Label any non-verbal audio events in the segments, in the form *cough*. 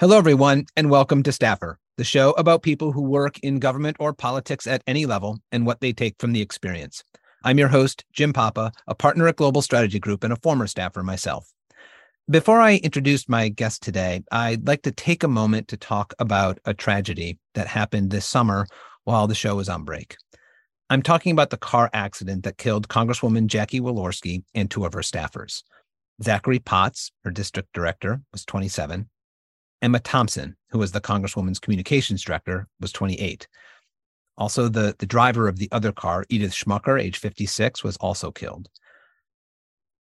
Hello, everyone, and welcome to Staffer, the show about people who work in government or politics at any level and what they take from the experience. I'm your host, Jim Papa, a partner at Global Strategy Group and a former staffer myself. Before I introduce my guest today, I'd like to take a moment to talk about a tragedy that happened this summer while the show was on break. I'm talking about the car accident that killed Congresswoman Jackie Walorski and two of her staffers. Zachary Potts, her district director, was 27, Emma Thompson, who was the Congresswoman's communications director, was 28. Also, the, the driver of the other car, Edith Schmucker, age 56, was also killed.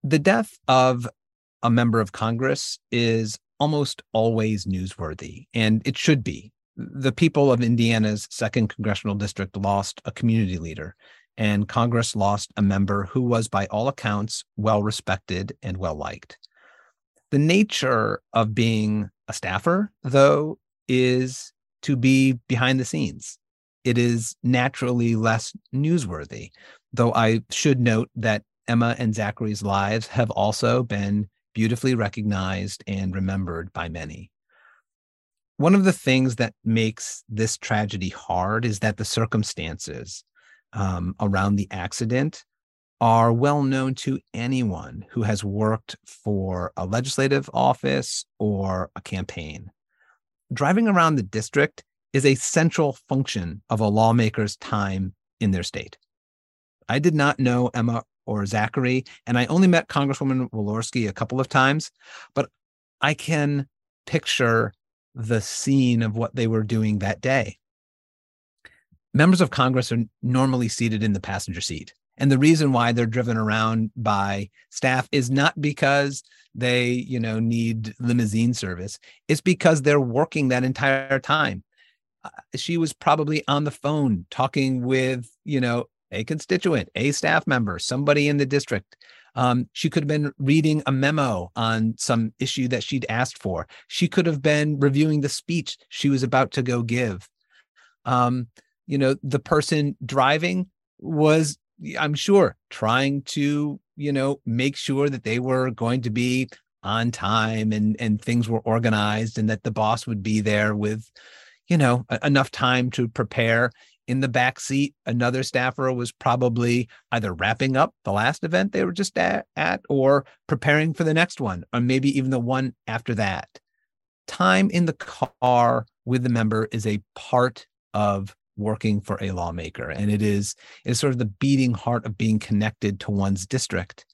The death of a member of Congress is almost always newsworthy, and it should be. The people of Indiana's second congressional district lost a community leader, and Congress lost a member who was, by all accounts, well respected and well liked. The nature of being a staffer, though, is to be behind the scenes. It is naturally less newsworthy, though I should note that Emma and Zachary's lives have also been beautifully recognized and remembered by many. One of the things that makes this tragedy hard is that the circumstances um, around the accident are well known to anyone who has worked for a legislative office or a campaign. Driving around the district is a central function of a lawmaker's time in their state. I did not know Emma or Zachary, and I only met Congresswoman Walorski a couple of times, but I can picture the scene of what they were doing that day. Members of Congress are normally seated in the passenger seat. And the reason why they're driven around by staff is not because they, you know, need limousine service. It's because they're working that entire time. Uh, she was probably on the phone talking with, you know, a constituent, a staff member, somebody in the district. Um, she could have been reading a memo on some issue that she'd asked for. She could have been reviewing the speech she was about to go give. Um, you know, the person driving was I'm sure trying to, you know, make sure that they were going to be on time and and things were organized and that the boss would be there with, you know, enough time to prepare. In the back seat, another staffer was probably either wrapping up the last event they were just at, at or preparing for the next one, or maybe even the one after that. Time in the car with the member is a part of working for a lawmaker and it is it is sort of the beating heart of being connected to one's district.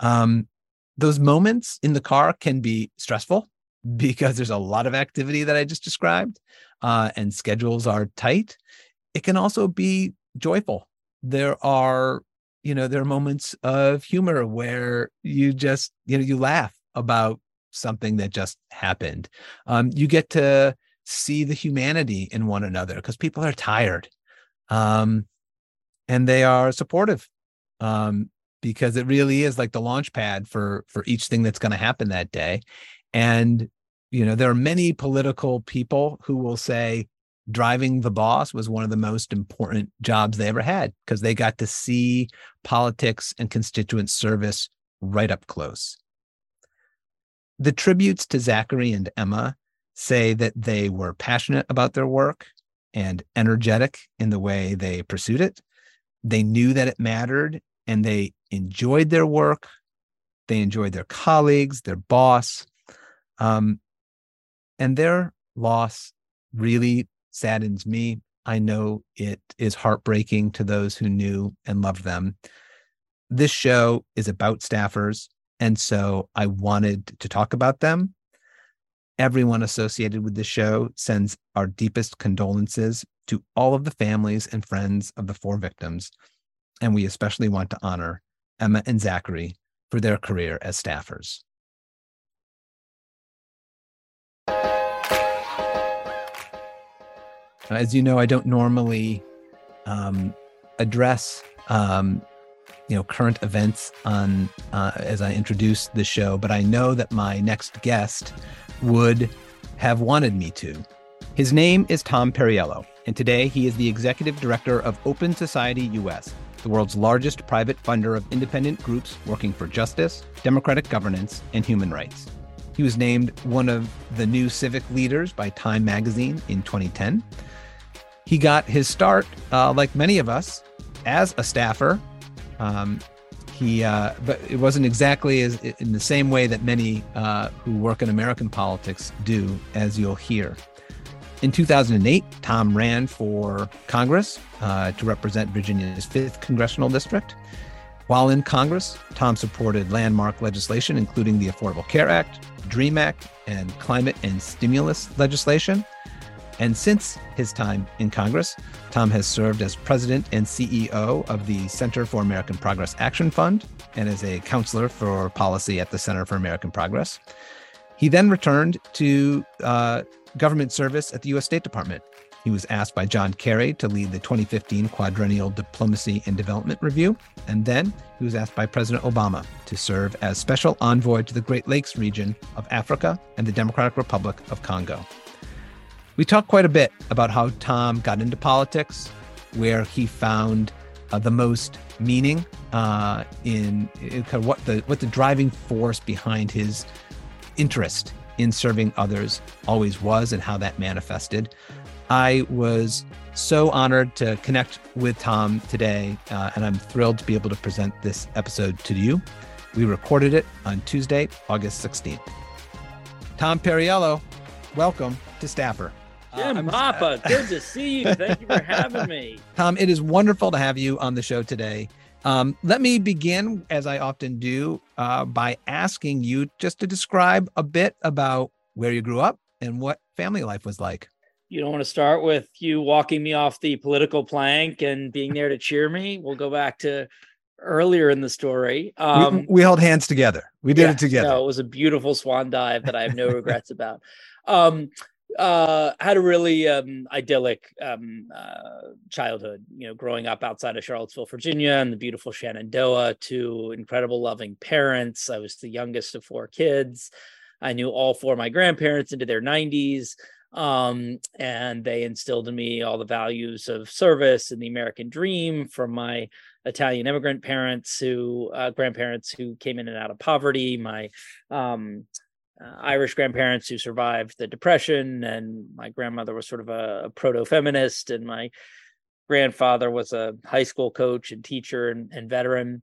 Um, those moments in the car can be stressful *laughs* because there's a lot of activity that i just described uh, and schedules are tight. It can also be joyful. There are you know there are moments of humor where you just you know you laugh about something that just happened. Um, you get to see the humanity in one another because people are tired um, and they are supportive um, because it really is like the launch pad for for each thing that's going to happen that day. And you know there are many political people who will say driving the boss was one of the most important jobs they ever had because they got to see politics and constituent service right up close. The tributes to zachary and emma say that they were passionate about their work and energetic in the way they pursued it. They knew that it mattered and they enjoyed their work. They enjoyed their colleagues, their boss. Um, and their loss really saddens me. I know it is heartbreaking to those who knew and loved them. This show is about staffers. And so I wanted to talk about them everyone associated with the show sends our deepest condolences to all of the families and friends of the four victims. And we especially want to honor Emma and Zachary for their career as staffers. As you know, I don't normally um, address um, you know current events on uh, as I introduce the show, but I know that my next guest would have wanted me to. His name is Tom Perriello, and today he is the executive director of Open Society US, the world's largest private funder of independent groups working for justice, democratic governance, and human rights. He was named one of the new civic leaders by Time magazine in 2010. He got his start, uh, like many of us, as a staffer. Um, he, uh, but it wasn't exactly as in the same way that many uh, who work in American politics do, as you'll hear. In 2008, Tom ran for Congress uh, to represent Virginia's 5th congressional district. While in Congress, Tom supported landmark legislation, including the Affordable Care Act, DREAM Act, and climate and stimulus legislation. And since his time in Congress, Tom has served as president and CEO of the Center for American Progress Action Fund and as a counselor for policy at the Center for American Progress. He then returned to uh, government service at the U.S. State Department, he was asked by John Kerry to lead the 2015 Quadrennial Diplomacy and Development Review. And then he was asked by President Obama to serve as special envoy to the Great Lakes region of Africa and the Democratic Republic of Congo. We talked quite a bit about how Tom got into politics, where he found uh, the most meaning uh, in, in kind of what the what the driving force behind his interest in serving others always was and how that manifested. I was so honored to connect with Tom today, uh, and I'm thrilled to be able to present this episode to you. We recorded it on Tuesday, August 16th. Tom Perriello, welcome to Staffer. Jim uh, Papa, *laughs* good to see you. Thank you for having me. *laughs* Tom, it is wonderful to have you on the show today. Um, let me begin, as I often do, uh, by asking you just to describe a bit about where you grew up and what family life was like you don't want to start with you walking me off the political plank and being there to cheer me. We'll go back to earlier in the story. Um, we, we, held hands together. We did yeah, it together. No, it was a beautiful swan dive that I have no regrets about. Um, uh, had a really um, idyllic um, uh, childhood. You know, growing up outside of Charlottesville, Virginia, and the beautiful Shenandoah. To incredible, loving parents. I was the youngest of four kids. I knew all four of my grandparents into their 90s um, and they instilled in me all the values of service and the American dream from my Italian immigrant parents who uh, grandparents who came in and out of poverty, my um, uh, Irish grandparents who survived the depression, and my grandmother was sort of a, a proto-feminist, and my grandfather was a high school coach and teacher and, and veteran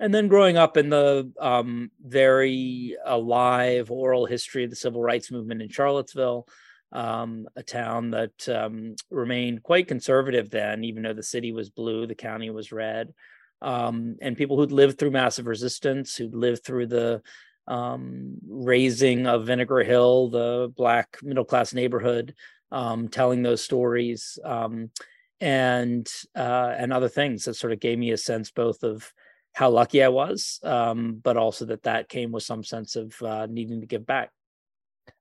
and then growing up in the um, very alive oral history of the civil rights movement in Charlottesville, um, a town that um, remained quite conservative then, even though the city was blue, the county was red. Um, and people who'd lived through massive resistance, who'd lived through the um, razing of Vinegar Hill, the black middle class neighborhood, um, telling those stories um, and uh, and other things that sort of gave me a sense both of how lucky I was, but also that that came with some sense of uh, needing to give back.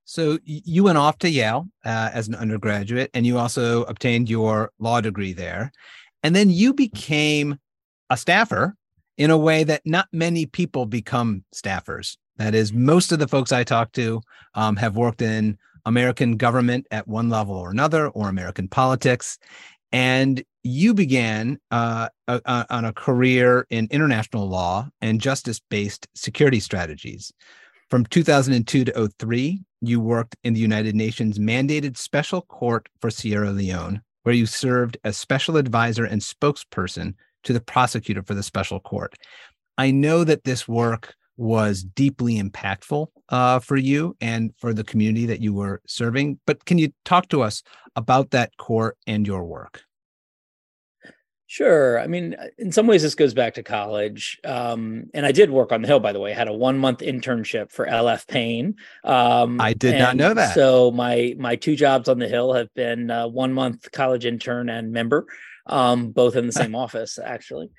So you went off to Yale uh, as an undergraduate, and you also obtained your law degree there, and then you became a staffer in a way that not many people become staffers. That is, most of the folks I talk to um, have worked in American government at one level or another, or American politics, and you began uh, a, a, on a career in international law and justice-based security strategies. From 2002 to 03, you worked in the United Nations mandated special court for Sierra Leone, where you served as special advisor and spokesperson to the prosecutor for the special court. I know that this work was deeply impactful uh, for you and for the community that you were serving, but can you talk to us about that court and your work? Sure. I mean, in some ways, this goes back to college. Um, and I did work on the Hill, by the way. I had a one month internship for LF Payne. Um, I did not know that. So my my two jobs on the Hill have been uh, one month college intern and member, um, both in the *laughs* same office, actually.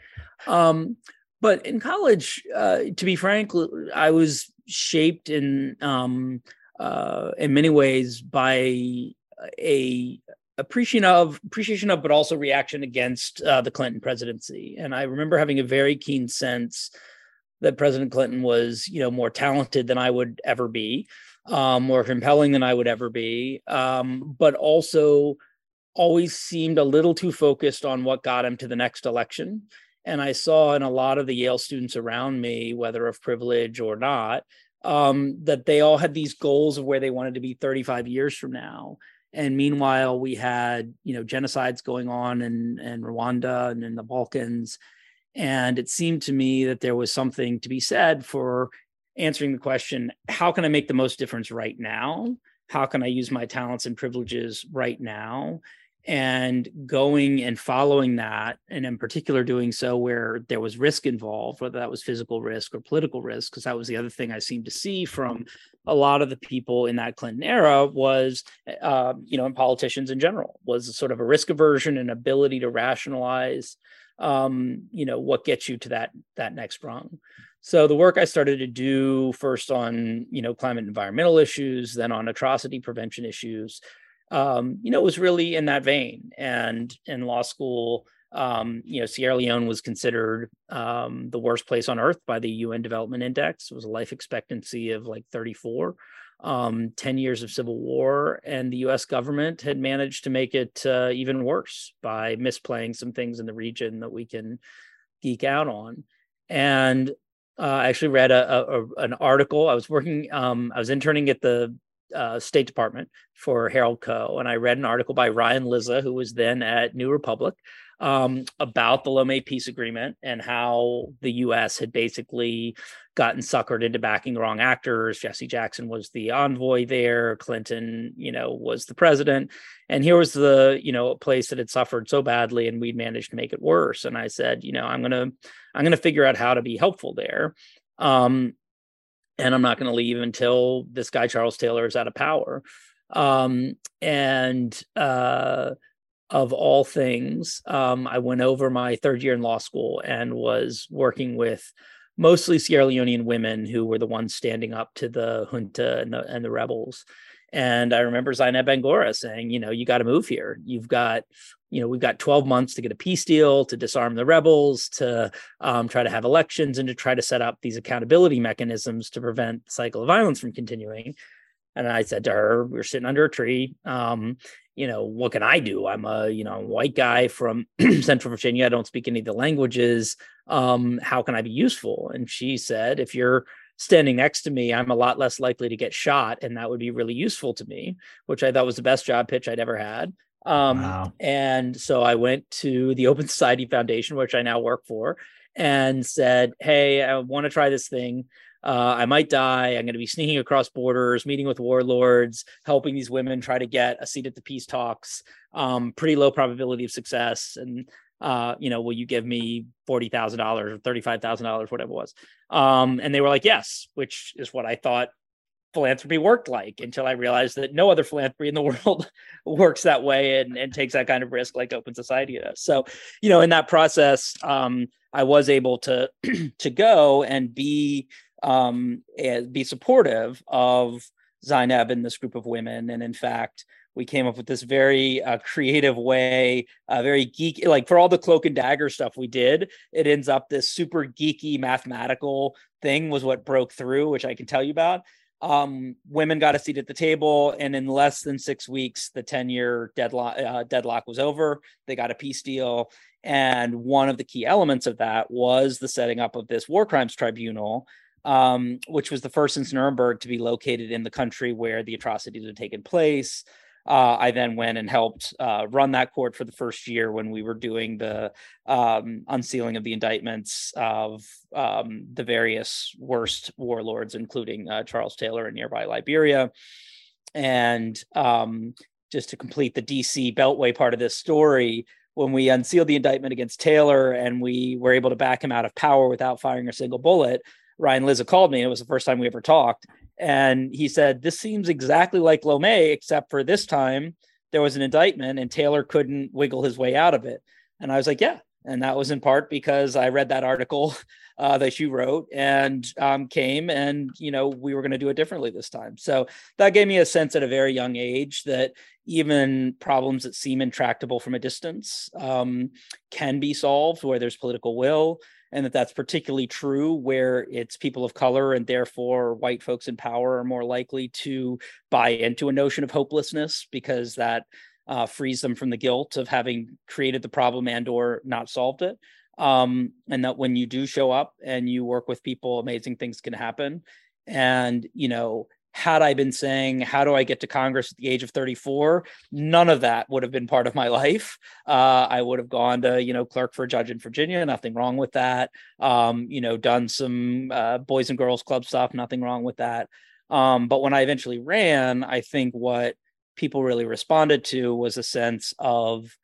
But in college, uh, to be frank, I was shaped in um, uh, in many ways by a appreciation of appreciation of but also reaction against uh, the clinton presidency. And i remember having a very keen sense that president clinton was you know more talented than i would ever be um, more compelling than i would ever be um, but also always seemed a little too focused on what got him to the next election and i saw in a lot of the yale students around me whether of privilege or not um, that they all had these goals of where they wanted to be 35 years from now. And meanwhile, we had you know genocides going on in, in Rwanda and in the Balkans. And it seemed to me that there was something to be said for answering the question how can I make the most difference right now? How can I use my talents and privileges right now? And going and following that and in particular doing so where there was risk involved whether that was physical risk or political risk because that was the other thing i seemed to see from a lot of the people in that clinton era was uh, you know and politicians in general was sort of a risk aversion and ability to rationalize um, you know what gets you to that that next rung. So the work i started to do first on you know climate environmental issues then on atrocity prevention issues um, you know, it was really in that vein. And in law school, um, you know, Sierra Leone was considered um, the worst place on earth by the UN Development Index. It was a life expectancy of like 34, um, 10 years of civil war, and the US government had managed to make it uh, even worse by misplaying some things in the region that we can geek out on. And uh, I actually read a, a, an article. I was working, um, I was interning at the uh, State Department for Harold Koh, and I read an article by Ryan Lizza, who was then at New Republic, um, about the Lomé peace agreement and how the U.S. had basically gotten suckered into backing the wrong actors. Jesse Jackson was the envoy there. Clinton, you know, was the president, and here was the you know place that had suffered so badly, and we'd managed to make it worse. And I said, you know, I'm gonna I'm gonna figure out how to be helpful there. Um, and I'm not going to leave until this guy Charles Taylor is out of power. Um, and uh, of all things, um, I went over my third year in law school and was working with mostly Sierra Leonean women who were the ones standing up to the junta and the, and the rebels. And I remember Zainab Bangura saying, you know, you got to move here. You've got, you know, we've got 12 months to get a peace deal, to disarm the rebels, to um, try to have elections, and to try to set up these accountability mechanisms to prevent the cycle of violence from continuing. And I said to her, we are sitting under a tree. Um, you know, what can I do? I'm a, you know, white guy from *clears throat* Central Virginia. I don't speak any of the languages. Um, how can I be useful? And she said, if you're standing next to me, I'm a lot less likely to get shot, and that would be really useful to me, which I thought was the best job pitch I'd ever had. Um, wow. And so I went to the *laughs* Open Society Foundation, which I now work for, and said, "Hey, I want to try this thing. Uh, I might die. I'm going to be sneaking across borders, meeting with warlords, helping these women try to get a seat at the peace talks. Um, pretty low probability of success, and uh, you know, will you give me forty thousand dollars or thirty five thousand dollars, whatever it was? Um, and they were like, yes, which is what I thought philanthropy worked like until I realized that no other philanthropy in the *laughs* world works that way and, and takes that kind of risk like Open Society does. So, you know, in that process, um, I was able to *clears throat* to go and be um, be supportive of Zainab and this group of women, and in fact, we came up with this very uh, creative way, uh, very geek. Like for all the cloak and dagger stuff we did, it ends up this super geeky mathematical thing was what broke through, which I can tell you about. Um, women got a seat at the table, and in less than six weeks, the ten-year deadlock uh, deadlock was over. They got a peace deal, and one of the key elements of that was the setting up of this war crimes tribunal um, which was the first since Nuremberg to be located in the country where the atrocities had taken place. Uh, I then went and helped uh, run that court for the first year when we were doing the um, unsealing of the indictments of um, the various worst warlords, including uh, Charles Taylor in nearby Liberia. And um, just to complete the DC Beltway part of this story, when we unsealed the indictment against Taylor and we were able to back him out of power without firing a single bullet, Ryan Lizza called me. And it was the first time we ever talked. And he said, This seems exactly like Lomé, except for this time there was an indictment and Taylor couldn't wiggle his way out of it. And I was like, Yeah. And that was in part because I read that article *laughs* uh, that you wrote and um, came and, you know, we were going to do it differently this time. So that gave me a sense at a very young age that even problems that seem intractable from a distance um, can be solved where there's political will and that that's particularly true where it's people of color and therefore white folks in power are more likely to buy into a notion of hopelessness because that uh, frees them from the guilt of having created the problem and or not solved it. Um, and that when you do show up and you work with people amazing things can happen. And, you know, had I been saying, how do I get to Congress at the age of 34? None of that would have been part of my *laughs* life. Uh, I would have gone to, you know, clerk for a judge in Virginia, nothing wrong with that. Um, you know, done some uh, Boys and Girls Club stuff, nothing wrong with that. Um, but when I eventually ran, I think what people really responded to was a sense of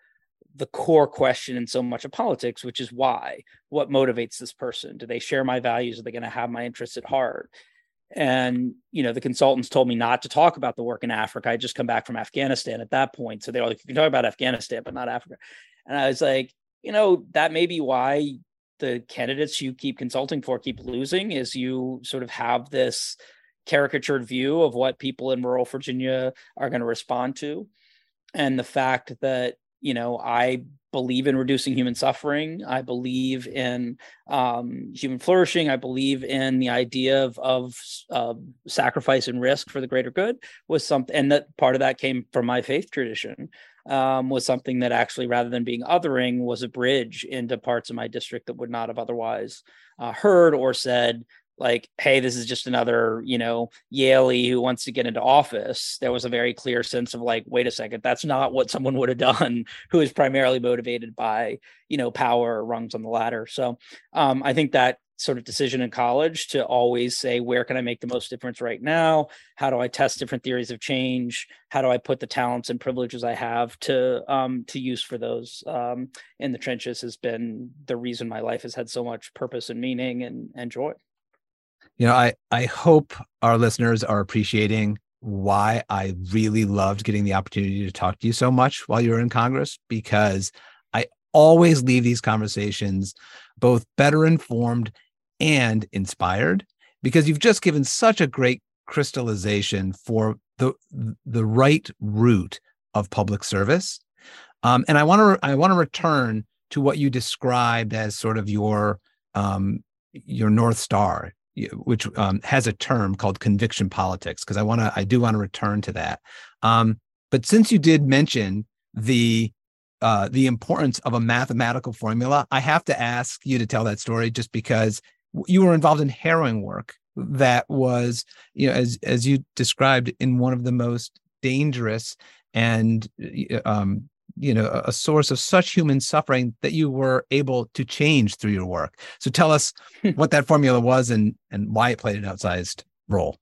the core question in so much of politics, which is why? What motivates this person? Do they share my values? Are they going to have my interests at heart? And you know, the consultants told me not to talk about the work in Africa. I just come back from Afghanistan at that point, so they're like, "You can talk about Afghanistan, but not Africa." And I was like, you know, that may be why the candidates you keep consulting for keep losing. Is you sort of have this caricatured view of what people in rural Virginia are going to respond to, and the fact that you know i believe in reducing human suffering. I believe in um, human flourishing. I believe in the idea of, of uh, sacrifice and risk for the greater good was something and that part of that came from my faith tradition um, was something that actually rather than being othering was a bridge into parts of my district that would not have otherwise uh, heard or said like, hey, this is just another, you know, Yaley who wants to get into office, there was a very clear sense of like, wait a second, that's not what someone *laughs* would have done who is primarily motivated by, you know, power or rungs on the ladder. So um, I think that sort of decision in college to always say, where can I make the most difference right now? How do I test different theories of change? How do I put the talents and privileges I have to um, to use for those um, in the trenches has been the reason my life has had so much purpose and meaning and, and joy you know i i hope our listeners are appreciating why i really loved getting the opportunity to talk to you so much while you were in congress because i always leave these conversations both better informed and inspired because you've just given such a great crystallization for the the right route of public service. Um, and i want to i want to return to what you described as sort of your um, your north star which um, has a term called conviction politics because i want to i do want to return to that. Um, but since you did mention the uh, the importance of a mathematical formula i have to ask you to tell that story just because you were involved in harrowing work that was you know as as you described in one of the most dangerous and um, you know a source of such human suffering that you were able to change through your work. So tell us *laughs* what that formula was and and why it played an outsized role.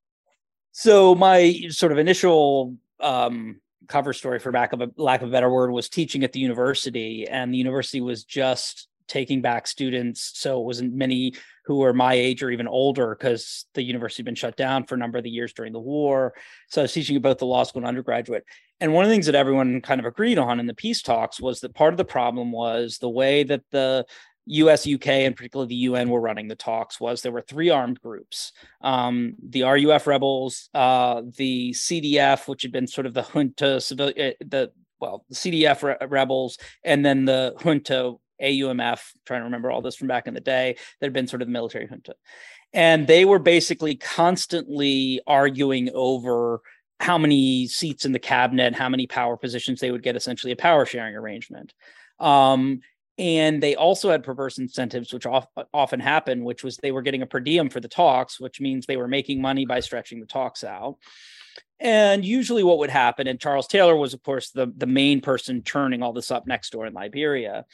So my sort of initial um, cover story for lack of a lack of a better word was teaching at the university and the university was just taking back students so it wasn't many who were my age or even older because the university had been shut down for a number of the years during the war. So I was teaching both the law school and undergraduate. And one of the things that everyone kind of agreed on in the peace talks was that part of the problem was the way that the US, UK, and particularly the UN were running the talks was there were three armed groups um, the RUF rebels, uh, the CDF, which had been sort of the junta civil, uh, the well, the CDF re- rebels, and then the junta AUMF, trying to remember all this from back in the day, that had been sort of the military junta. And they were basically constantly arguing over how many seats in the cabinet, how many power positions they would get, essentially a power sharing arrangement. Um, and they also had perverse incentives, which often happen, which was they were getting a per diem for the talks, which means they were making money by stretching the talks out. And usually, what would happen, and Charles Taylor was, of course, the, the main person churning all this up next door in Liberia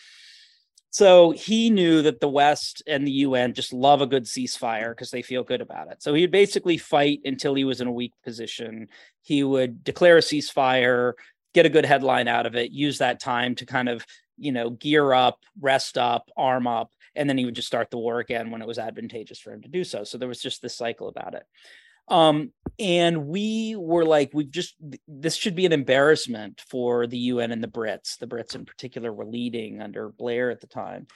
so he knew that the West and the UN just love a good ceasefire because they feel good about it. So he would basically fight until he was in a weak position. He would declare a ceasefire, get a good headline out of it, use that time to kind of, you know, gear up, rest up, arm up, and then he would just start the war again when it was advantageous for him to do so. So there was just this cycle about it. Um, and we were like, we've just, this should be an embarrassment for the UN and the Brits. The Brits, in particular, were leading under Blair at the time.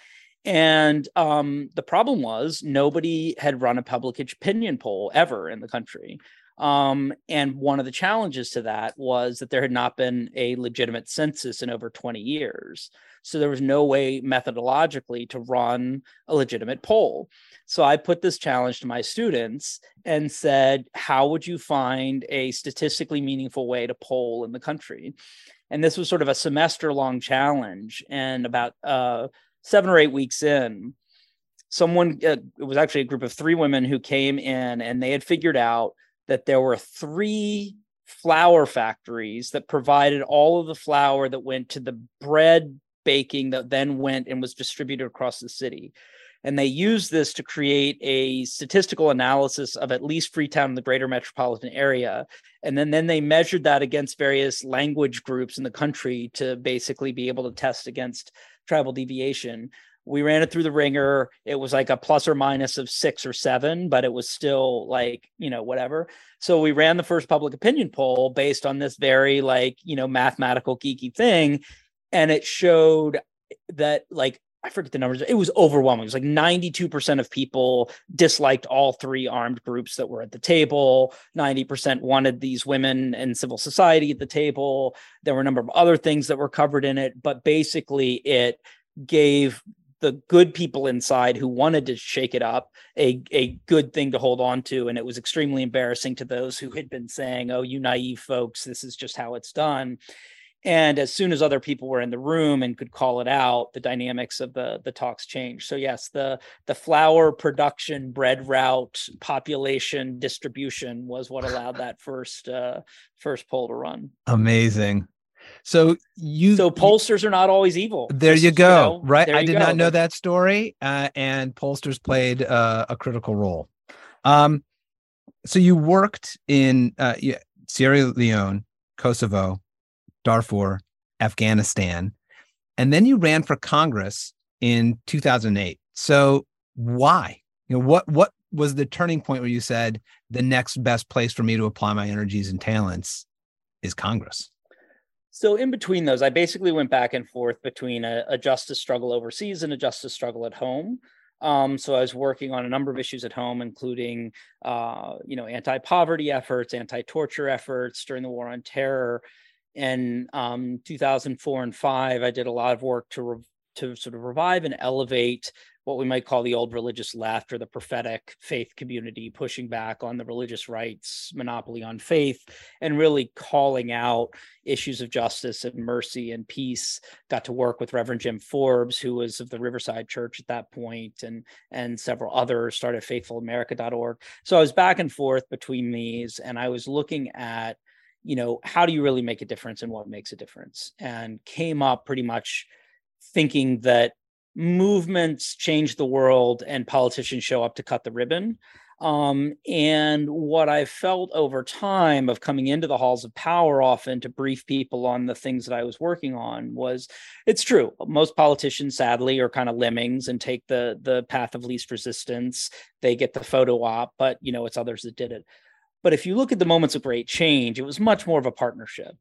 And um, the problem was nobody had run a public opinion poll ever in the country. Um, and one of the challenges to that was that there had not been a legitimate census in over 20 years. So there was no way methodologically to run a legitimate poll. So I put this challenge to my students and said, How would you find a statistically meaningful way to poll in the country? And this was sort of a semester long challenge. And about uh, seven or eight weeks in, someone uh, it was actually a group of three women who came in and they had figured out that there were three flour factories that provided all of the flour that went to the bread baking that then went and was distributed across the city. And they used this to create a statistical analysis of at least Freetown in the greater metropolitan area. And then, then they measured that against various language groups in the country to basically be able to test against tribal deviation. We ran it through the wringer. It was like a plus or minus of six or seven, but it was still like, you know, whatever. So we ran the first public opinion poll based on this very like, you know, mathematical geeky thing. And it showed that like I forget the numbers. It was overwhelming. It was like 92% of people disliked all three armed groups that were at the table. 90% wanted these women and civil society at the table. There were a number of other things that were covered in it, but basically it gave the good people inside who wanted to shake it up a, a good thing to hold on to. And it was extremely embarrassing to those who had been saying, oh, you naive folks, this is just how it's done. And as soon as other people were in the room and could call it out the dynamics of the the talks changed. So yes the the flour production bread route population distribution was what allowed that first uh first poll to run. Amazing so you so pollsters are not always evil there you go you know, right i did go. not know that story uh, and pollsters played uh, a critical role um so you worked in uh, sierra leone kosovo Darfur, Afghanistan, and then you ran for Congress in 2008. So why? You know, what what was the turning point where you said the next best place for me to apply my energies and talents is Congress? So in between those, I basically went back and forth between a, a justice struggle overseas and a justice struggle at home. Um, so I was working on a number of issues at home, including, uh, you know, anti-poverty efforts, anti-torture efforts during the war on terror, in um, 2004 and five, I did a lot of work to re- to sort of revive and elevate what we might call the old religious left or the prophetic faith community, pushing back on the religious rights monopoly on faith, and really calling out issues of justice and mercy and peace. Got to work with Reverend Jim Forbes, who was of the Riverside Church at that point, and and several others. Started FaithfulAmerica.org. So I was back and forth between these, and I was looking at you know, how do you really make a difference and what makes a difference? And came up pretty much thinking that movements change the world and politicians show up to cut the ribbon. Um, and what I felt over time of coming into the halls of power often to brief people on the things that I was working on was it's true. Most politicians, sadly, are kind of lemmings and take the the path of least resistance. They get the photo op, but you know, it's others that did it. But if you look at the moments of great change, it was much more of a partnership.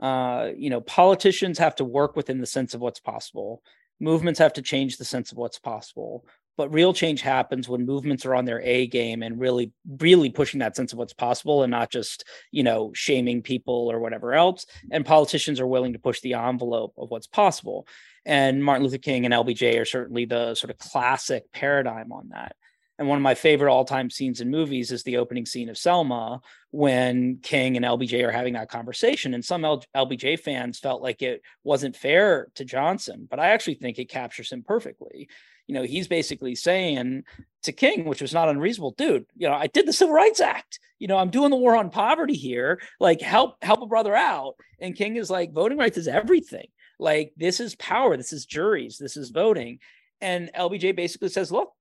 Uh, you know, politicians have to work within the sense of what's possible. Movements have to change the sense of what's possible. But real change happens when movements are on their A game and really, really pushing that sense of what's possible and not just, you know, shaming people or whatever else. And politicians are willing to push the envelope of what's possible. And Martin Luther King and LBJ are certainly the sort of classic paradigm on that. And one of my favorite all time scenes in movies is the opening scene of Selma when King and LBJ are having that conversation. And some L- LBJ fans felt like it wasn't fair to Johnson, but I actually think it captures him perfectly. You know, he's basically saying to King, which was not unreasonable, dude, you know, I did the Civil Rights Act. You know, I'm doing the war on poverty here. Like, help, help a brother out. And King is like, voting rights is everything. Like, this is power. This is juries. This is voting. And LBJ basically says, look,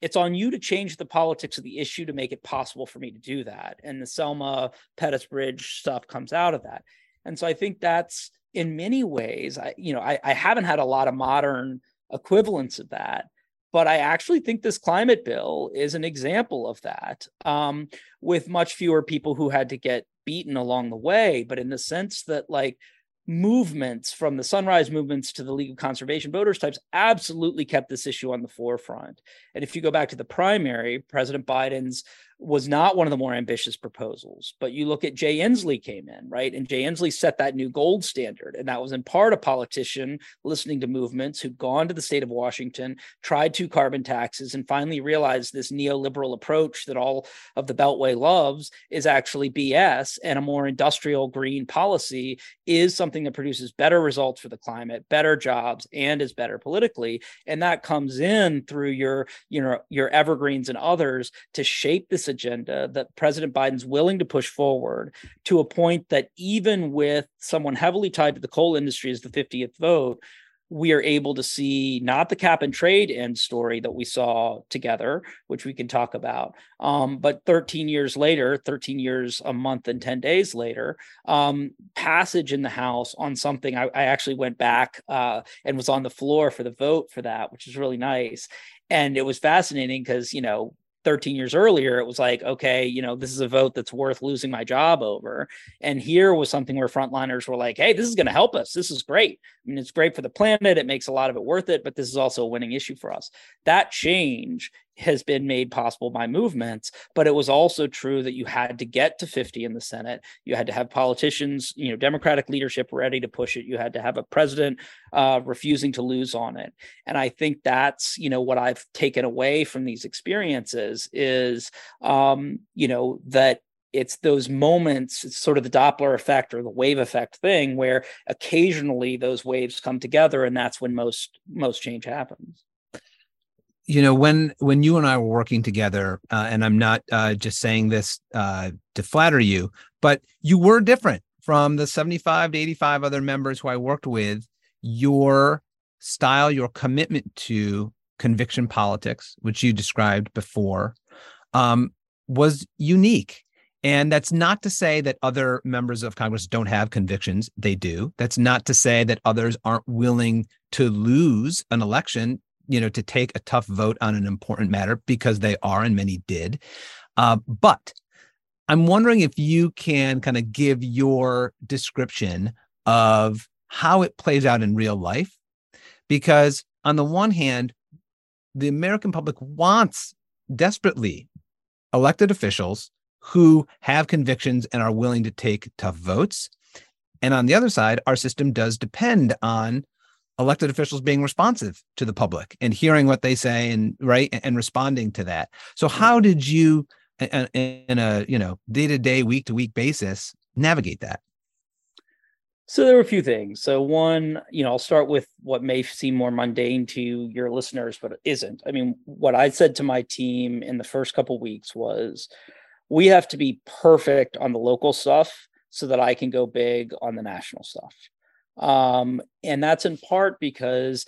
it's on you to change the politics of the issue to make it possible for me to do that. And the Selma Pettus Bridge stuff comes out of that. And so I think that's in many ways, I, you know, I, I haven't had a lot of modern equivalents of that, but I actually think this climate bill is an example of that um, with much fewer people who had to get beaten along the way. But in the sense that, like, movements from the sunrise movements to the league of conservation voters types absolutely kept this issue on the forefront. And if you go back to the primary president biden's was not one of the more ambitious proposals. But you look at Jay Inslee came in, right? And Jay Inslee set that new gold standard. And that was in part a politician listening to movements who'd gone to the state of Washington, tried two carbon taxes, and finally realized this neoliberal approach that all of the Beltway loves is actually BS. And a more industrial green policy is something that produces better results for the climate, better jobs, and is better politically. And that comes in through your, you know, your evergreens and others to shape this agenda that President Biden's willing to push forward to a point that even with someone heavily tied to the coal industry as the 50th vote, we are able to see not the cap and trade end story that we saw together, which we can talk about, um, but 13 years later, 13 years, a month, and 10 days later, um, passage in the House on something. I, I actually went back uh, and was on the floor for the vote for that, which is really nice. And it was fascinating because, you know, 13 years earlier, it was like, okay, you know, this is a vote that's worth losing my job over. And here was something where frontliners were like, hey, this is going to help us. This is great. I mean, it's great for the planet. It makes a lot of it worth it, but this is also a winning issue for us. That change has been made possible by movements, but it was also true that you had to get to 50 in the Senate. You had to have politicians, you know, Democratic leadership ready to push it. You had to have a president uh, refusing to lose on it. And I think that's, you know, what I've taken away from these experiences is, um, you know, that it's those moments it's sort of the doppler effect or the wave effect thing where occasionally those waves come together and that's when most most change happens you know when when you and i were working together uh, and i'm not uh, just saying this uh, to flatter you but you were different from the 75 to 85 other members who i worked with your style your commitment to conviction politics which you described before um, was unique and that's not to say that other members of Congress don't have convictions. They do. That's not to say that others aren't willing to lose an election you know, to take a tough vote on an important matter because they are, and many did. Uh, but I'm wondering if you can kind of give your description of how it plays out in real life. Because on the one hand, the American public wants desperately elected officials who have convictions and are willing to take tough votes. And on the other side, our system does depend on elected officials being responsive to the public and hearing what they say and right and responding to that. So mm-hmm. how did you in a you know day-to-day week-to-week basis navigate that? So there were a few things. So one you know i'll start with what may seem more mundane to your listeners but it isn't. I mean what i said to my team in the first couple weeks was we have to be perfect on the local stuff so that i can go big on the national stuff um, and that's in part because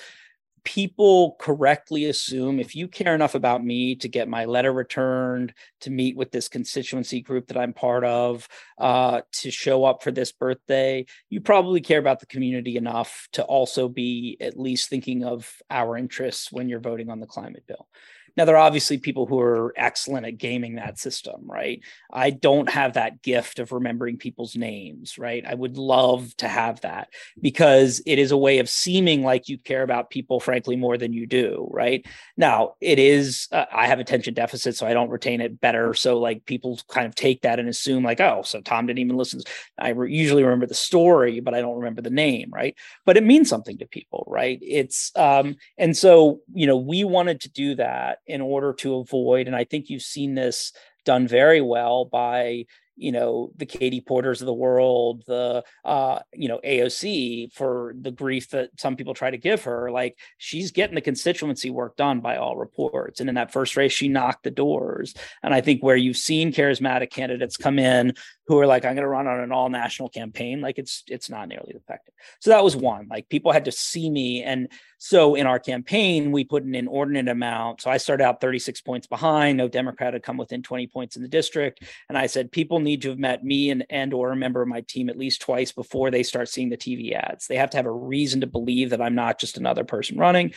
people correctly assume if you care enough about me to get my letter returned, to meet with this constituency group that I'm part of, uh, to show up for this birthday, you probably care about the community enough to also be at least thinking of our interests when you're voting on the climate bill. Now, there are obviously people who are excellent at gaming that system, right? I don't have that gift of remembering people's names, right? I would love to have that because it is a way of seeming like you care about people, frankly, more than you do, right? Now, it is, uh, I have attention deficit, so I don't retain it better. So, like, people kind of take that and assume, like, oh, so Tom didn't even listen. I re- usually remember the story, but I don't remember the name, right? But it means something to people, right? It's, um, and so, you know, we wanted to do that in order to avoid, and I think you've seen this done very well by you know the Katie Porters of the world, the uh, you know AOC for the grief that some people try to give her. Like she's getting the constituency work done by all reports, and in that first race, she knocked the doors. And I think where you've seen charismatic candidates come in who are like, I'm going to run on an all national campaign, like it's it's not nearly effective. So that was one. Like people had to see me, and so in our campaign, we put an inordinate amount. So I started out 36 points behind. No Democrat had come within 20 points in the district, and I said people need to have met me and and or a member of my team at least twice before they start seeing the TV ads. They have to have a reason to believe that I'm not just another person running.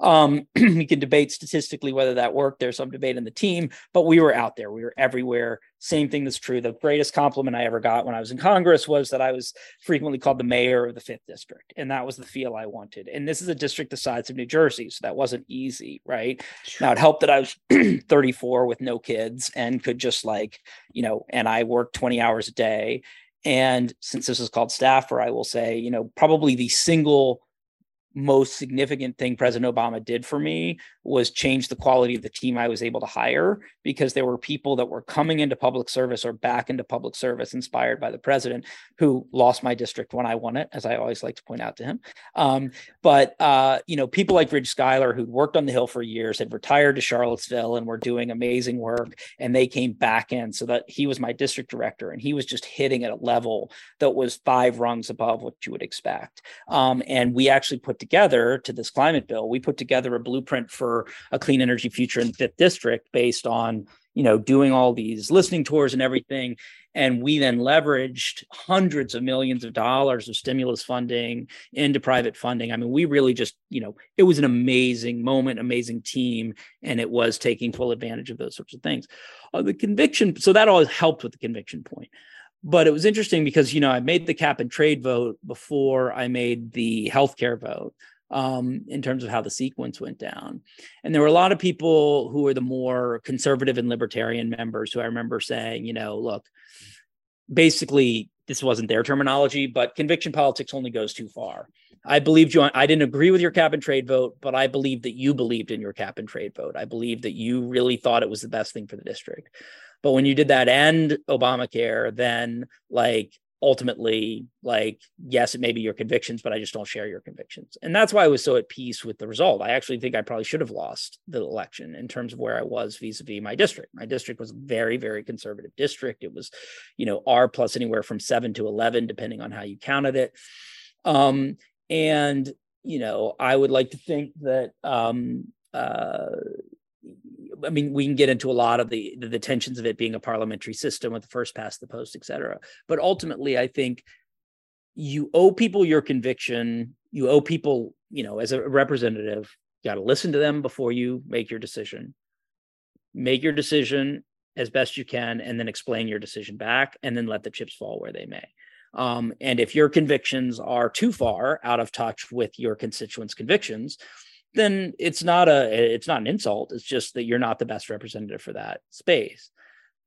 Um, *clears throat* we can debate statistically whether that worked. There's some debate in the team, but we were out there. We were everywhere. Same thing that's true. The greatest compliment I ever got when I was in Congress was that I was frequently called the mayor of the fifth district. And that was the feel I wanted. And this is a district the size of New Jersey. So that wasn't easy, right? Now it helped that I was *clears throat* 34 with no kids and could just like, you know, and I worked 20 hours a day. And since this is called staffer, I will say, you know, probably the single most significant thing President Obama did for me was change the quality of the team I was able to hire because there were people that were coming into public service or back into public service inspired by the president who lost my district when I won it, as I always like to point out to him. Um, but uh, you know, people like Ridge Schuyler who'd worked on the Hill for years, had retired to Charlottesville and were doing amazing work, and they came back in so that he was my district director and he was just hitting at a level that was five rungs above what you would expect. Um, and we actually put together to this climate bill, we put together a blueprint for a clean energy future in the fifth district based on you know doing all these listening tours and everything. And we then leveraged hundreds of millions of dollars of stimulus funding into private funding. I mean we really just you know it was an amazing moment amazing team and it was taking full advantage of those sorts of things. Uh, the conviction so that always helped with the conviction point. But it was interesting because you know I made the cap and trade vote before I made the healthcare vote um, in terms of how the sequence went down, and there were a lot of people who were the more conservative and libertarian members who I remember saying, you know, look, basically this wasn't their terminology, but conviction politics only goes too far. I believed you. I didn't agree with your cap and trade vote, but I believed that you believed in your cap and trade vote. I believed that you really thought it was the best thing for the district. But when you did that and Obamacare, then like ultimately, like, yes, it may be your convictions, but I just don't share your convictions. And that's why I was so at peace with the result. I actually think I probably should have lost the election in terms of where I was vis-a-vis my district. My district was a very, very conservative district. It was, you know, R plus anywhere from seven to 11, depending on how you counted it. Um, and, you know, I would like to think that um, uh, I mean, we can get into a lot of the, the, the tensions of it being a parliamentary system with the first past the post, et cetera. But ultimately, I think you owe people your conviction. You owe people, you know, as a representative, you got to listen to them before you make your decision. Make your decision as best you can, and then explain your decision back, and then let the chips fall where they may. Um, and if your convictions are too far out of touch with your constituents' convictions, then it's not a it's not an insult. It's just that you're not the best representative for that space.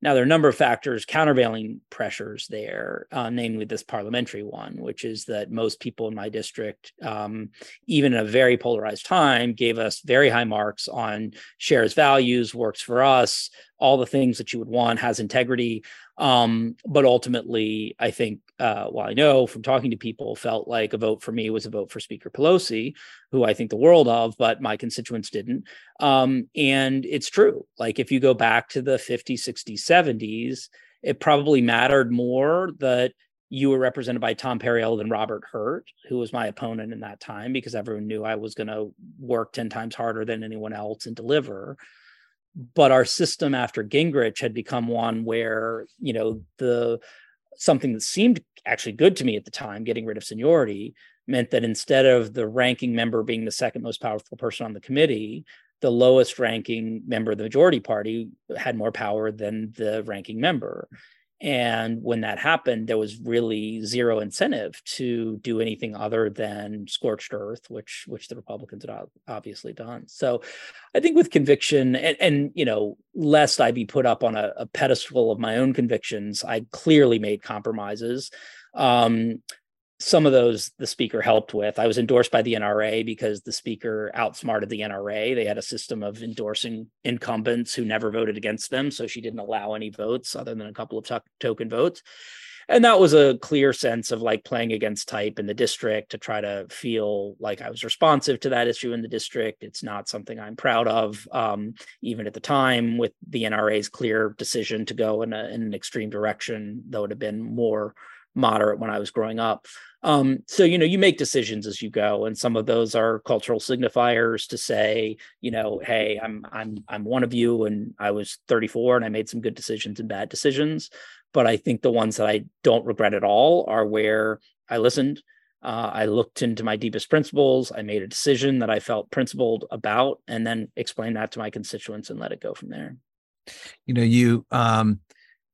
Now there are a number of factors countervailing pressures there uh, namely this parliamentary one which is that most people in my district um, even in a very polarized time gave us very high marks on shares values works for us all the things that you would want has integrity um, but ultimately, I think, uh, well, I know from talking to people, felt like a vote for me was a vote for Speaker Pelosi, who I think the world of, but my constituents didn't. Um, and it's true. Like if you go back to the 50s, 60s, 70s, it probably mattered more that you were represented by Tom Perriello than Robert Hurt, who was my opponent in that time, because everyone knew I was going to work 10 times harder than anyone else and deliver but our system after Gingrich had become one where you know the something that seemed actually good to me at the time, getting rid of seniority, meant that instead of the ranking member being the second most powerful person on the committee, the lowest ranking member of the majority party had more power than the ranking member. And when that happened, there was really zero incentive to do anything other than scorched earth, which which the Republicans had obviously done. So I think with conviction and, and you know, lest I be put up on a, a pedestal of my own convictions, I clearly made compromises. Um, some of those the speaker helped with. I was endorsed by the NRA because the speaker outsmarted the NRA. They had a system of endorsing incumbents who never voted against them. So she didn't allow any votes other than a couple of t- token votes. And that was a clear sense of like playing against type in the district to try to feel like I was responsive to that issue in the district. It's not something I'm proud of, um, even at the time, with the NRA's clear decision to go in, a, in an extreme direction, though it had been more moderate when I was growing up. Um, so you know, you make decisions as you go, and some of those are cultural signifiers to say, you know, hey, I'm I'm I'm one of you, and I was 34, and I made some good decisions and bad decisions. But I think the ones that I don't regret at all are where I listened, Uh, I looked into my deepest principles. I made a decision that I felt principled about, and then explained that to my constituents and let it go from there. You know, you um,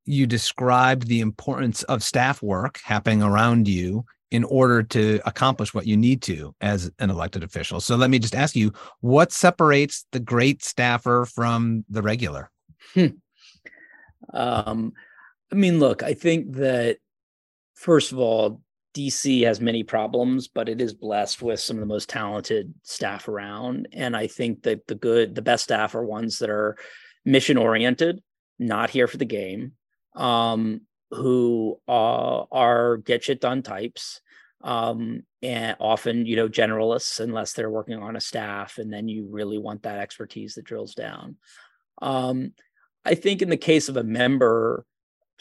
you described the importance of staff work happening around you in order to accomplish what you need to as an elected official. So let me just ask you, what separates the great staffer from the regular? Hmm. Um, I mean, look, I think that first of all, DC has many problems, but it is blessed with some of the most talented staff around. And I think that the good, the best staff are ones that are mission oriented, not here for the game, um, who uh, are get shit done types, um, and often, you know, generalists, unless they're working on a staff. And then you really want that expertise that drills down. Um, I think in the case of a member,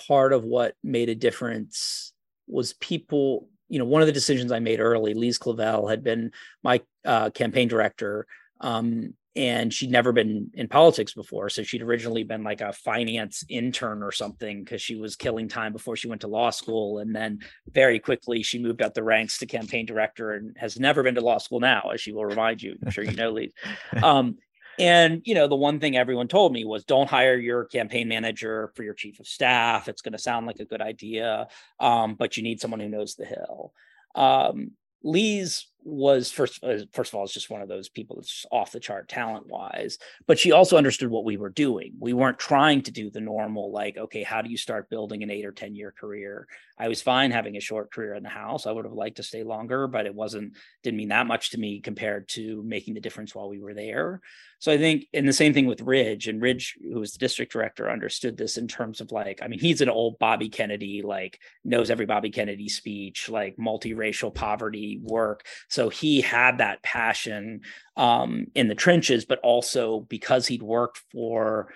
part of what made a difference was people you know one of the decisions i made early lise clavel had been my uh, campaign director um, and she'd never been in politics before so she'd originally been like a finance intern or something because she was killing time before she went to law school and then very quickly she moved up the ranks to campaign director and has never been to law school now as she will remind you i'm sure you know lee *laughs* um, and you know, the one thing everyone told me was don't hire your campaign manager for your chief of staff. It's going to sound like a good idea, um, but you need someone who knows the hill. Um, Lise was first uh, first of all is just one of those people that's off the chart talent wise but she also understood what we were doing. We weren't trying to do the normal like okay how do you start building an 8 or 10 year career i was fine having a short career in the house. I would have liked to stay longer but it wasn't didn't mean that much to me compared to making the difference while we were there. So i think and the same thing with ridge and ridge who was the district director understood this in terms of like i mean he's an old bobby kennedy like knows every bobby kennedy speech like multiracial poverty work. So he had that passion um, in the trenches, but also because he'd worked for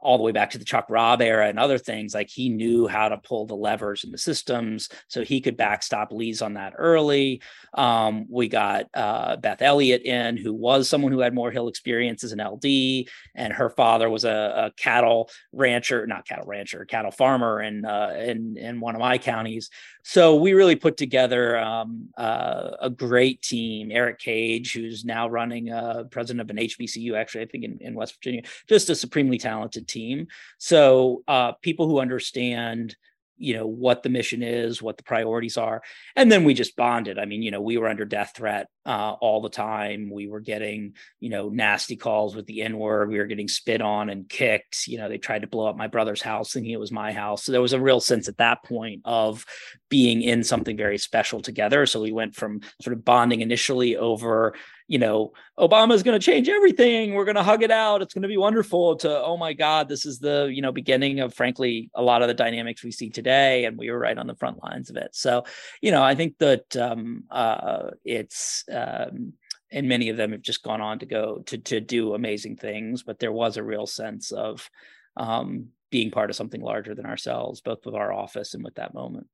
all the way back to the Chuck Robb era and other things, like he knew how to pull the levers in the systems. So he could backstop Lise on that early. Um, we got uh, Beth Elliott in, who was someone who had more Hill experience as an LD, and her father was a, a cattle rancher, not cattle rancher, cattle farmer in, uh, in, in one of my counties. So we really put together um, uh, a great team. Eric Cage, who's now running uh, president of an HBCU, actually, I think in, in West Virginia, just a supremely talented team. So uh, people who understand you know what the mission is what the priorities are. And then we just bonded. I mean you know we were under death threat uh, all the time. We were getting you know nasty calls with the n word we were getting spit on and kicked. You know they tried to blow up my brother's house thinking it was my house. So there was a real sense at that point of being in something very special together. So we went from sort of bonding initially over you know, Obama's going to change everything. We're going to hug it out. It's going to be wonderful. To oh my God, this is the you know beginning of frankly a lot of the dynamics we see today, and we were right on the front lines of it. So, you know, I think that um, uh, it's. Um, and many of them have just gone on to go to to do amazing things, but there was a real sense of um, being part of something larger than ourselves, both with our office and with that moment.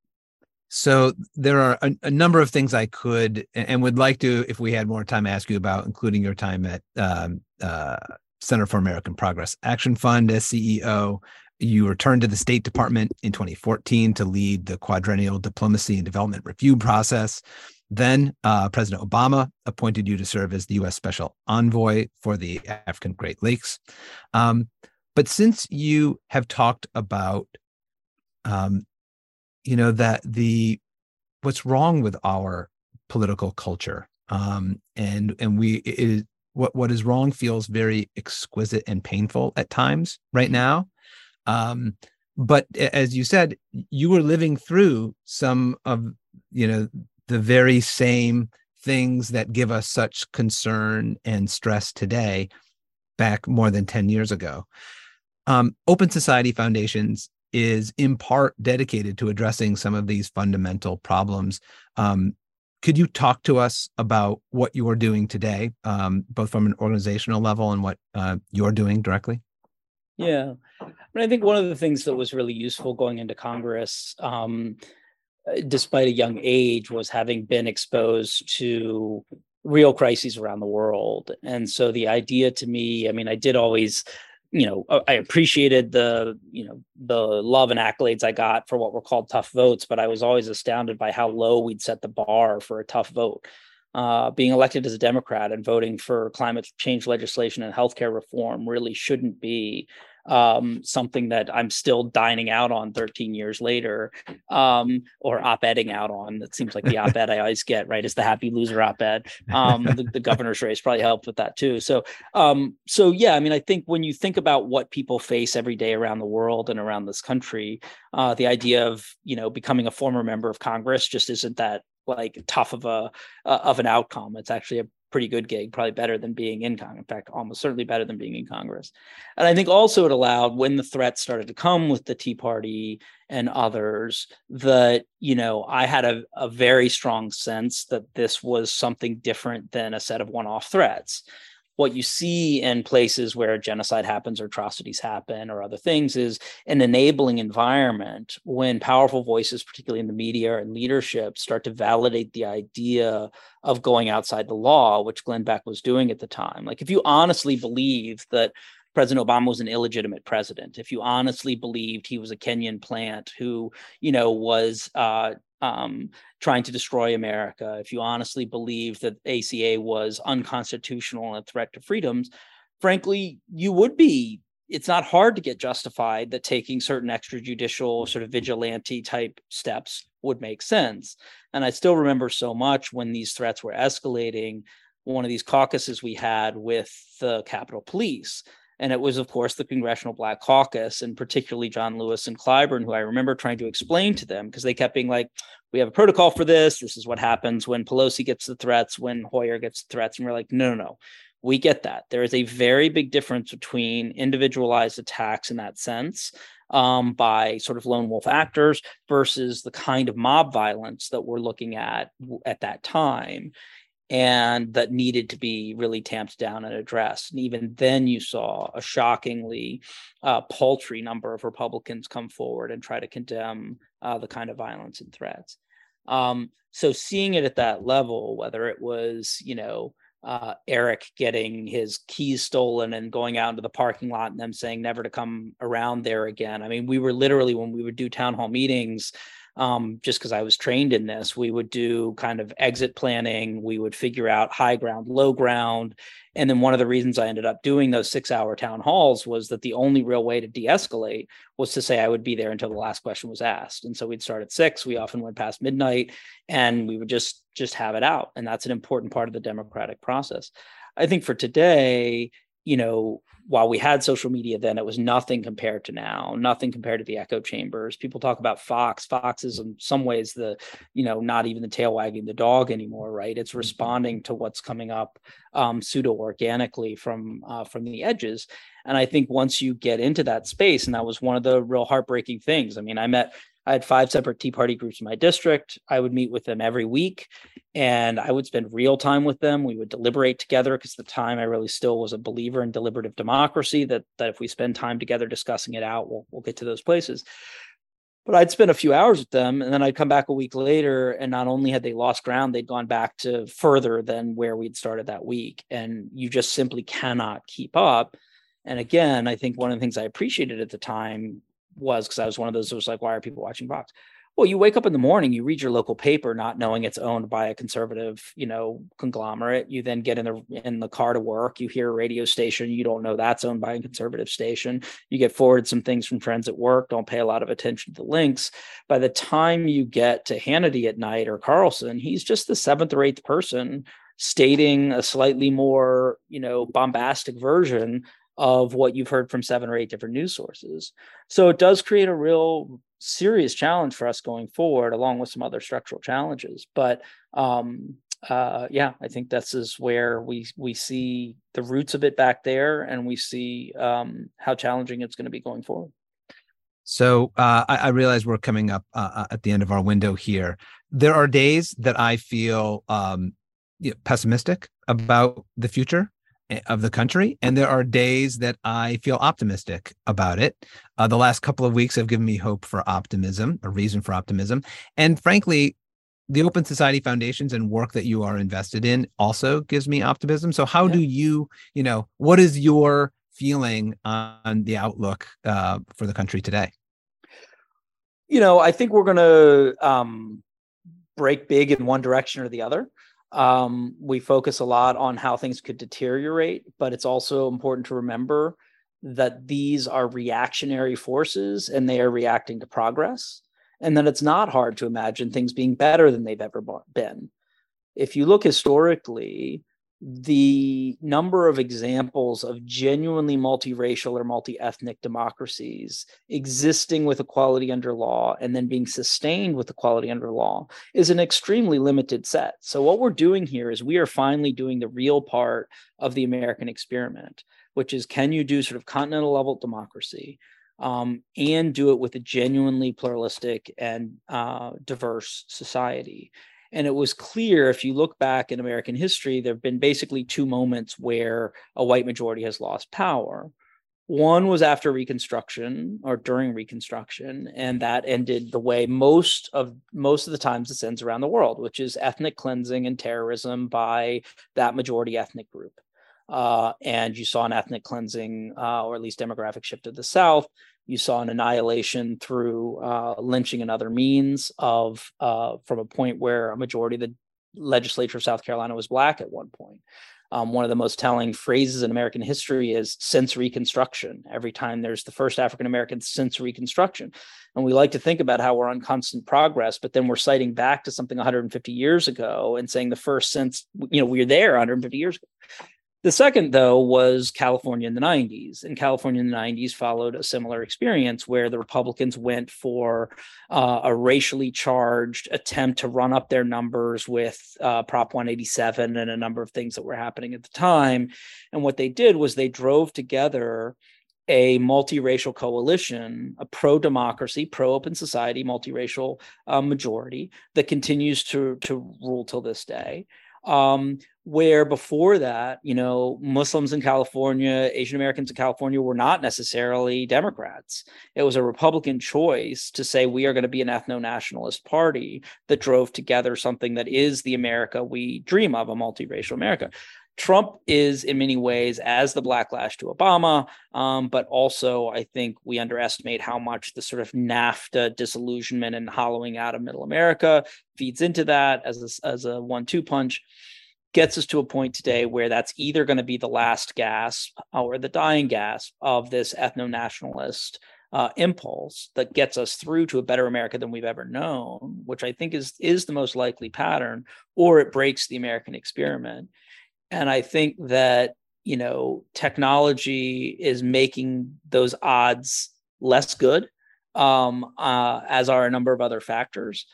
So there are a, a, number of things I could and would like to, if we had more time, ask you about, including your time at um, uh, Center for American Progress Action Fund as CEO. You returned to the State Department in 2014 to lead the quadrennial diplomacy and development review process. Then uh, President Obama appointed you to serve as the U.S. Special Envoy for the African Great Lakes. Um, but since you have talked about um, you know that the what's wrong with our political culture um and and we it is what what is wrong feels very exquisite and painful at times right now. Um but as you said you were living through some of you know the very same things that give us such concern and stress today back more than 10 years ago. Um, open society foundations is in part dedicated to addressing some of these fundamental problems. Um, could you talk to us about what you are doing today, um, both from an organizational level and what uh, you're doing directly? Yeah, I, mean, I think one of the things that was really useful going into Congress, um, despite a young age, was having been exposed to real crises around the world. And so the idea to me, I mean, I did always you know, uh, I appreciated the, you know, the love and accolades I got for what were called tough votes, but I was always astounded by how low we'd set the bar for a tough vote. Uh, being elected as a Democrat and voting for climate change legislation and healthcare reform really shouldn't be um, something that I'm still dining out on 13 years later, um, or op-edding out on. That seems like the *laughs* op-ed I always get, right? Is the happy loser op-ed. Um, the, the, governor's race probably helped with that too. So, um, so yeah, I mean, I think when you think about what people face every day around the world and around this country, uh, the idea of you know becoming a former member of Congress just isn't that like tough of a uh, of an outcome. It's actually a pretty good gig, probably better than being in Congress. In fact, almost certainly better than being in Congress. And I think also it allowed when the threats started to come with the Tea Party and others that, you know, I had a, a very strong sense that this was something different than a set of one-off threats what you see in places where genocide happens or atrocities happen or other things is an enabling environment when powerful voices particularly in the media and leadership start to validate the idea of going outside the law which glenn beck was doing at the time. Like if you honestly believe that President Obama was an illegitimate president, if you honestly believed he was a Kenyan plant who, you know, was uh, um, trying to destroy America, if you honestly believe that ACA was unconstitutional and a threat to freedoms, frankly, you would be. It's not hard to get justified that taking certain extrajudicial sort of vigilante type steps would make sense. And I still remember so much when these threats were escalating, one of these caucuses we had with the Capitol Police and it was, of course, the Congressional Black Caucus, and particularly John Lewis and Clyburn, who I remember trying to explain to them because they kept being like, we have a protocol for this. This is what happens when Pelosi gets the threats, when Hoyer gets the threats. And we're like, no, no, no. We get that. There is a very big difference between individualized attacks in that sense um, by sort of lone wolf actors versus the kind of mob violence that we're looking at at that time and that needed to be really tamped down and addressed. And even then, you saw a shockingly uh, paltry number of Republicans come forward and try to condemn uh, the kind of violence and threats. Um, so, seeing it at that level, whether it was, you know, uh, Eric getting his keys stolen and going out into the parking lot and them saying never to come around there again. I mean, we were literally, when we would do town hall meetings, um, just because I was trained in this. We would do kind of exit planning. We would figure out high ground, low ground. And then one of the reasons I ended up doing those six hour town halls was that the only real way to de escalate was to say I would be there until the last question was asked. And so we'd start at six. We often went past midnight and we would just just have it out. And that's an important part of the democratic process. I think for today, you know, while we had social media then, it was nothing compared to now, nothing compared to the echo chambers. People talk about Fox. Fox is in some ways the, you know, not even the tail wagging the dog anymore, right? It's mm-hmm. responding to what's coming up um, pseudo organically from uh, from the edges. And I think once you get into that space, and that was one of the real heartbreaking things. I mean, I met I had five separate Tea Party groups in my district. I would meet with them every week and I would spend real time with them. We would deliberate together because at the time I really still was a believer in deliberative democracy that, that if we spend time together discussing it out, we'll, we'll get to those places. But I'd spend a few hours with them and then I'd come back a week later. And not only had they lost ground, they'd gone back to further than where we'd started that week. And you just simply cannot keep up. And again, I think one of the things I appreciated at the time was because I was one of those that was like, why are people watching Fox? Well, you wake up in the morning, you read your local paper, not knowing it's owned by a conservative, you know, conglomerate. You then get in the in the car to work. You hear a radio station, you don't know that's owned by a conservative station. You get forwarded some things from friends at work. Don't pay a lot of attention to the links. By the time you get to Hannity at night or Carlson, he's just the seventh or eighth person stating a slightly more, you know, bombastic version of what you've heard from seven or eight different news sources. So it does create a real serious challenge for us going forward, along with some other structural challenges. But um, uh, yeah, I think this is where we we see the roots of it back there, and we see um, how challenging it's going to be going forward. So uh, I, I, realize we're coming up uh, at the end of our window here. There are days that I feel um, pessimistic about the future of the country. And there are days that I feel optimistic about it. Uh, the last couple of weeks have given me hope for optimism, a reason for optimism. And frankly, the Open Society Foundations and work that you are invested in also gives me optimism. So, how yeah. do you, you know, what is your feeling on the outlook uh, for the country today? You know, I think we're going to um, break big in one direction or the other. Um, we focus a lot on how things could deteriorate, but it's also important to remember that these are reactionary forces and they are reacting to progress, and that it's not hard to imagine things being better than they've ever been. If you look historically, the number of examples of genuinely multiracial or multi-ethnic democracies existing with equality under law and then being sustained with equality under law is an extremely limited set. So what we're doing here is we are finally doing the real part of the American experiment, which is can you do sort of continental level democracy um, and do it with a genuinely pluralistic and uh, diverse society. And it was clear if you look back in American history, there have been basically two moments where a white majority has lost power. One was after Reconstruction or during Reconstruction, and that ended the way most of most of the times it ends around the world, which is ethnic cleansing and terrorism by that majority ethnic group. Uh, and you saw an ethnic cleansing uh, or at least demographic shift to the South you saw an annihilation through uh, lynching and other means of uh, from a point where a majority of the legislature of South Carolina was black at one point. Um, one of the most telling phrases in American history is since Reconstruction. Every time there's the first African American since Reconstruction. And we like to think about how we're on constant progress, but then we're citing back to something 150 years ago and saying the first since, you know, we are there 150 years ago. The second, though, was California in the 90s. And California in the 90s followed a similar experience where the Republicans went for uh, a racially charged attempt to run up their numbers with uh, Prop 187 and a number of things that were happening at the time. And what they did was they drove together a multiracial coalition, a pro democracy, pro open society, multiracial uh, majority that continues to, to rule till this day um, where before that, you know, Muslims in California, Asian Americans in California were not necessarily Democrats. It was a Republican choice to say we are going to be an ethno nationalist party that drove together something that is the America we dream of, a multiracial America. Trump is in many ways as the backlash to Obama, um, but also I think we underestimate how much the sort of NAFTA disillusionment and hollowing out of Middle America feeds into that as a, as a one-two punch. Gets us to a point today where that's either going to be the last gasp or the dying gasp of this ethno nationalist uh, impulse that gets us through to a better America than we've ever known, which I think is is the most likely pattern, or it breaks the American experiment. And I think that, you know, technology is making those odds less good, um, uh, as are a number of other factors.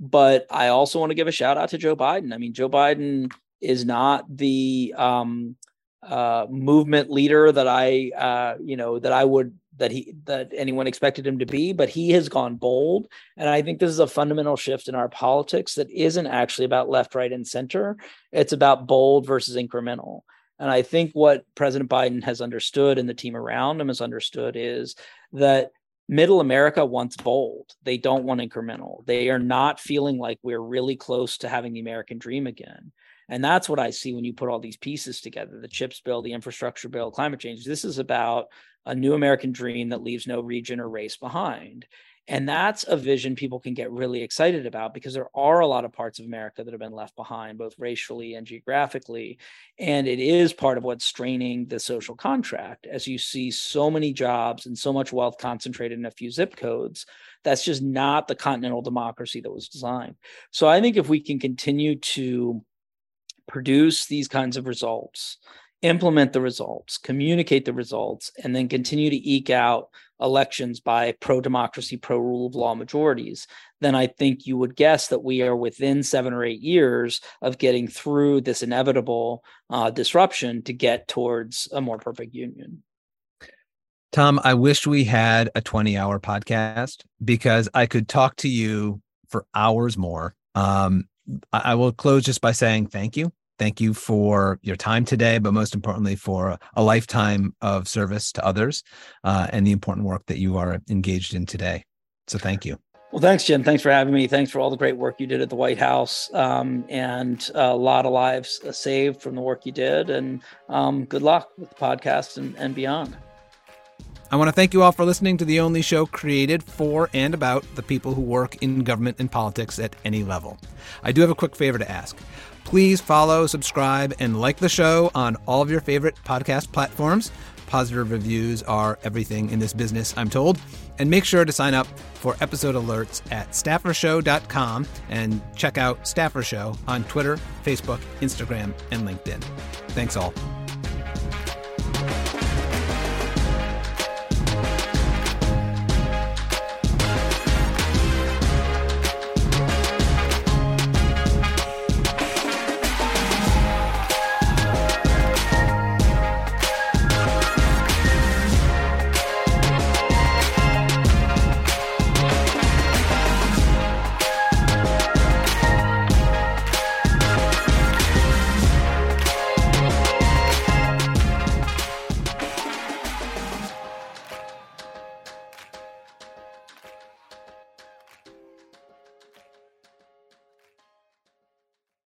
But I also want to give a shout out to Joe Biden. I mean, Joe Biden is not the um, uh, movement leader that I, uh, you know, that I would that he that anyone expected him to be, but he has gone bold, and I think this is a fundamental shift in our politics that isn't actually about left, right, and center. It's about bold versus incremental. And I think what President Biden has understood and the team around him has understood is that middle America wants bold. They don't want incremental. They are not feeling like we're really close to having the American dream again. And that's what I see when you put all these pieces together the CHIPS bill, the infrastructure bill, climate change. This is about a new American dream that leaves no region or race behind. And that's a vision people can get really excited about because there are a lot of parts of America that have been left behind, both racially and geographically. And it is part of what's straining the social contract as you see so many jobs and so much wealth concentrated in a few zip codes. That's just not the continental democracy that was designed. So I think if we can continue to produce these kinds of results, implement the results, communicate the results, and then continue to eke out elections by pro democracy, pro rule of law majorities, then I think you would guess that we are within seven or eight years of getting through this inevitable uh, disruption to get towards a more perfect union. Tom, I wish we had a 20 hour podcast because I could talk to you for hours more. Um, I will close just by saying thank you Thank you for your time today, but most importantly, for a lifetime of service to others uh, and the important work that you are engaged in today. So, thank you. Well, thanks, Jim. Thanks for having me. Thanks for all the great work you did at the White House, um, and a lot of lives saved from the work you did. And um, good luck with the podcast and, and beyond. I want to thank you all for listening to the only show created for and about the people who work in government and politics at any level. I do have a quick favor to ask. Please follow, subscribe, and like the show on all of your favorite podcast platforms. Positive reviews are everything in this business, I'm told. And make sure to sign up for episode alerts at staffershow.com and check out Staffer Show on Twitter, Facebook, Instagram, and LinkedIn. Thanks all.